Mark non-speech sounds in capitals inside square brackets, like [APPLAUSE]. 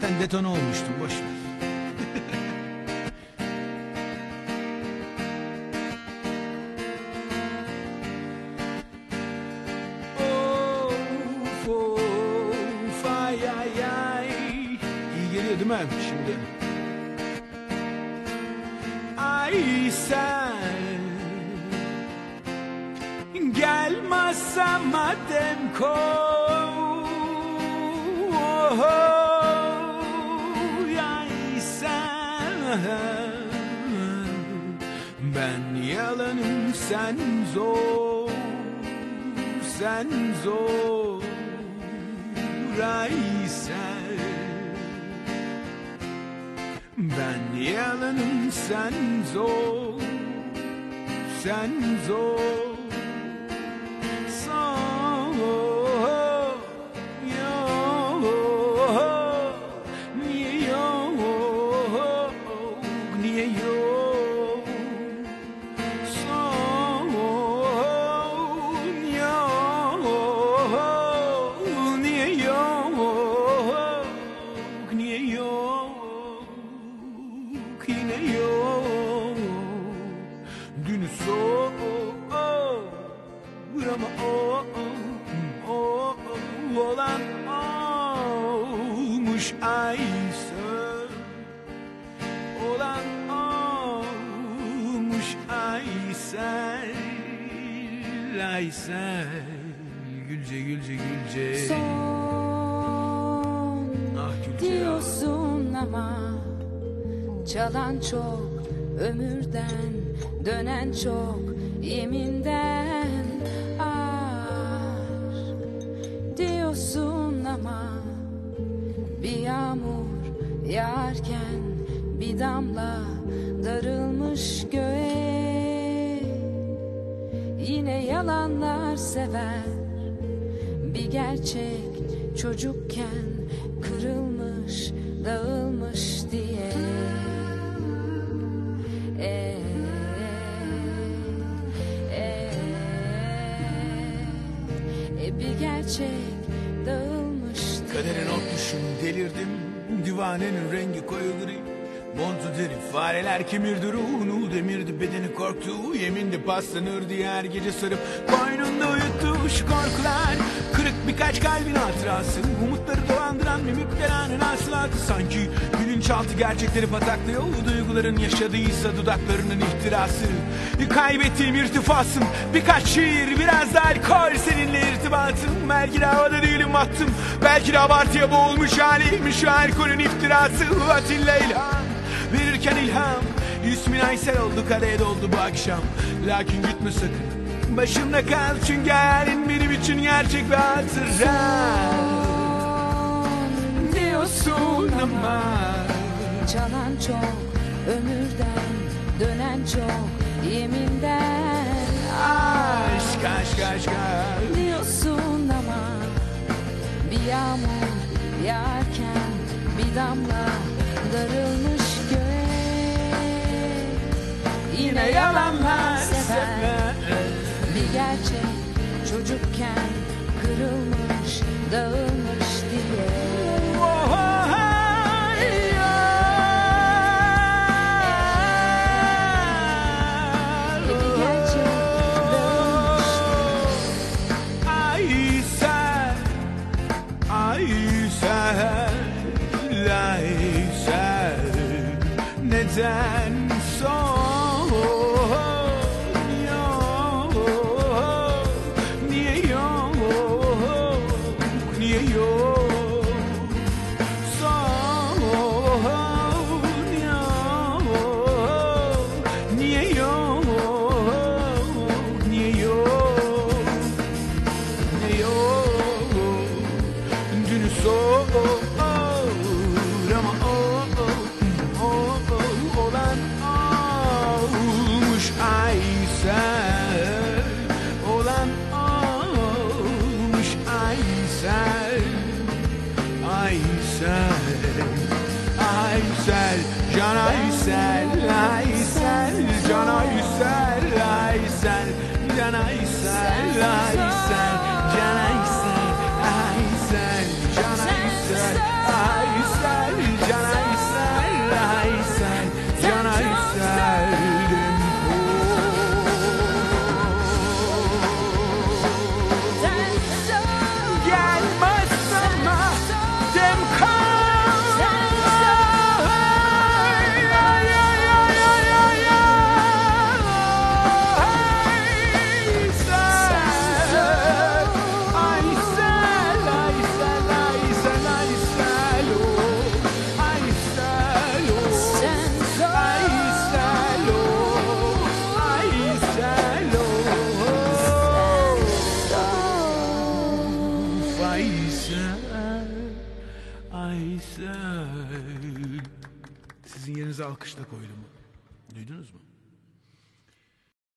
Zaten detone olmuştum boş ver. [LAUGHS] Of of ay ay ay. İyi geliyor değil mi şimdi? Ay sen gelmezsen madem kov ben yalanım sen zor sen zor. Ay sen. Ben yalanım sen zor sen zor niye yok yine yok. Dünü soğuk ama o o o olan olmuş Aysel olan olmuş Aysel Aysel Gülce gülce gülce. Son Ah gülce ya. Diyorsun ama Çalan çok ömürden Dönen çok yeminden Aşk diyorsun ama Bir yağmur yağarken Bir damla darılmış göğe. Yine yalanlar sever bir gerçek çocukken kırılmış, dağılmış diye. Ee, ee, e, bir gerçek dağılmış. Kaderin ortuşum delirdim Divanenin rengi koyu gri Montu deri fareler kemirdi ruhunu Demirdi bedeni korktu Yemindi paslanırdı her gece sarıp Koynunda uyuttu şu korkular. Kırık birkaç kalbin hatırası Umutları dolandıran mimiklerin hasılatı. Sanki bilinçaltı gerçekleri pataklıyor Duyguların yaşadıysa dudaklarının ihtirası. Kaybettiğim irtifasım Birkaç şiir biraz da alkol Seninle irtibatım. Belki de havada değilim attım. Belki de abartıya boğulmuş halim Şu alkolün iftirası. Atilla İlhan Verirken ilham. İsmin Aysel oldu kadeh doldu bu akşam. Lakin gitme sakın. Başımda kal çünkü hayalin benim için gerçek bir hatıra. Diyorsun ama. Çalan çok ömürden, dönen çok yeminden. Aşk aşk aşk aşk. Diyorsun ama. Bir yağmur yağarken bir damla darılmış Yine yalanlar sever sever bir gerçek çocukken kırılmış dağılmış diye. Oh, Niye yok Aysel Can Aysel Aysel Aysel, Aysel. Sizin yerinize alkışla koydum. Duydunuz mu?